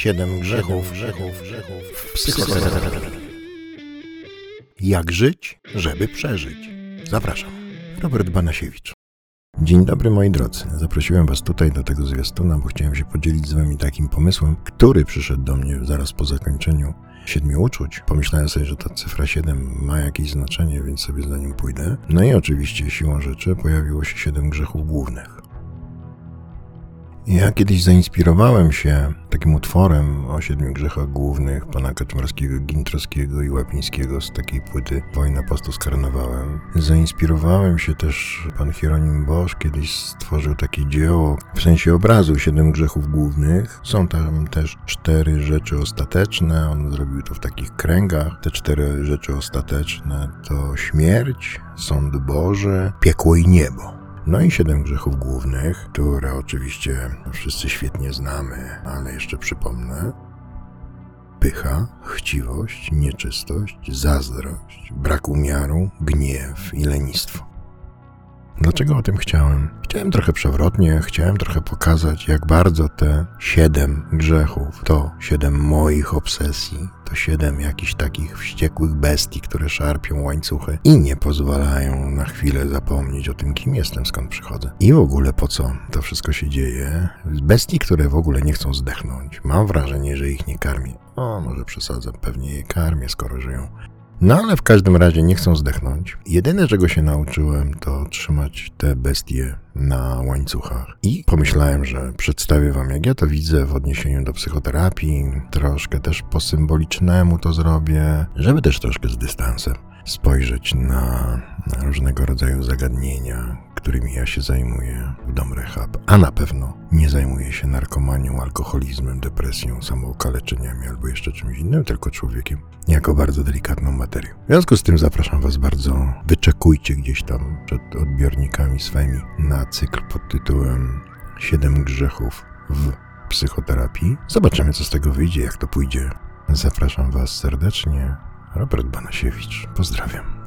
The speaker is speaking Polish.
Siedem grzechów, grzechów, grzechów. Jak żyć, żeby przeżyć? Zapraszam. Robert Banasiewicz. Dzień dobry moi drodzy. Zaprosiłem was tutaj do tego zwiastuna, bo chciałem się podzielić z wami takim pomysłem, który przyszedł do mnie zaraz po zakończeniu siedmiu uczuć. Pomyślałem sobie, że ta cyfra 7 ma jakieś znaczenie, więc sobie za nim pójdę. No i oczywiście siłą rzeczy pojawiło się siedem grzechów głównych. Ja kiedyś zainspirowałem się takim utworem o siedmiu grzechach głównych pana Kaczmarskiego, Gintrowskiego i Łapińskiego z takiej płyty Wojna postu z karnawałem. Zainspirowałem się też, pan Hieronim Bosch kiedyś stworzył takie dzieło w sensie obrazu siedem grzechów głównych. Są tam też cztery rzeczy ostateczne, on zrobił to w takich kręgach. Te cztery rzeczy ostateczne to śmierć, sąd Boży, piekło i niebo. No i siedem grzechów głównych, które oczywiście wszyscy świetnie znamy, ale jeszcze przypomnę. Pycha, chciwość, nieczystość, zazdrość, brak umiaru, gniew i lenistwo. Dlaczego o tym chciałem? Chciałem trochę przewrotnie, chciałem trochę pokazać, jak bardzo te siedem grzechów to siedem moich obsesji, to siedem jakichś takich wściekłych bestii, które szarpią łańcuchy i nie pozwalają na chwilę zapomnieć o tym, kim jestem, skąd przychodzę. I w ogóle po co to wszystko się dzieje. Bestii, które w ogóle nie chcą zdechnąć. Mam wrażenie, że ich nie karmię. O, może przesadzam, pewnie je karmię, skoro żyją. No ale w każdym razie nie chcą zdechnąć. Jedyne, czego się nauczyłem, to trzymać te bestie na łańcuchach. I pomyślałem, że przedstawię wam, jak ja to widzę w odniesieniu do psychoterapii. Troszkę też po symbolicznemu to zrobię, żeby też troszkę z dystansem spojrzeć na, na różnego rodzaju zagadnienia, którymi ja się zajmuję w Dom Rehab, a na pewno nie zajmuję się narkomanią, alkoholizmem, depresją, samookaleczeniami albo jeszcze czymś innym, tylko człowiekiem jako bardzo delikatną materię. W związku z tym zapraszam Was bardzo, wyczekujcie gdzieś tam przed odbiornikami swoimi na cykl pod tytułem Siedem grzechów w psychoterapii. Zobaczymy, co z tego wyjdzie, jak to pójdzie. Zapraszam Was serdecznie. Robert Banasiewicz. Pozdrawiam.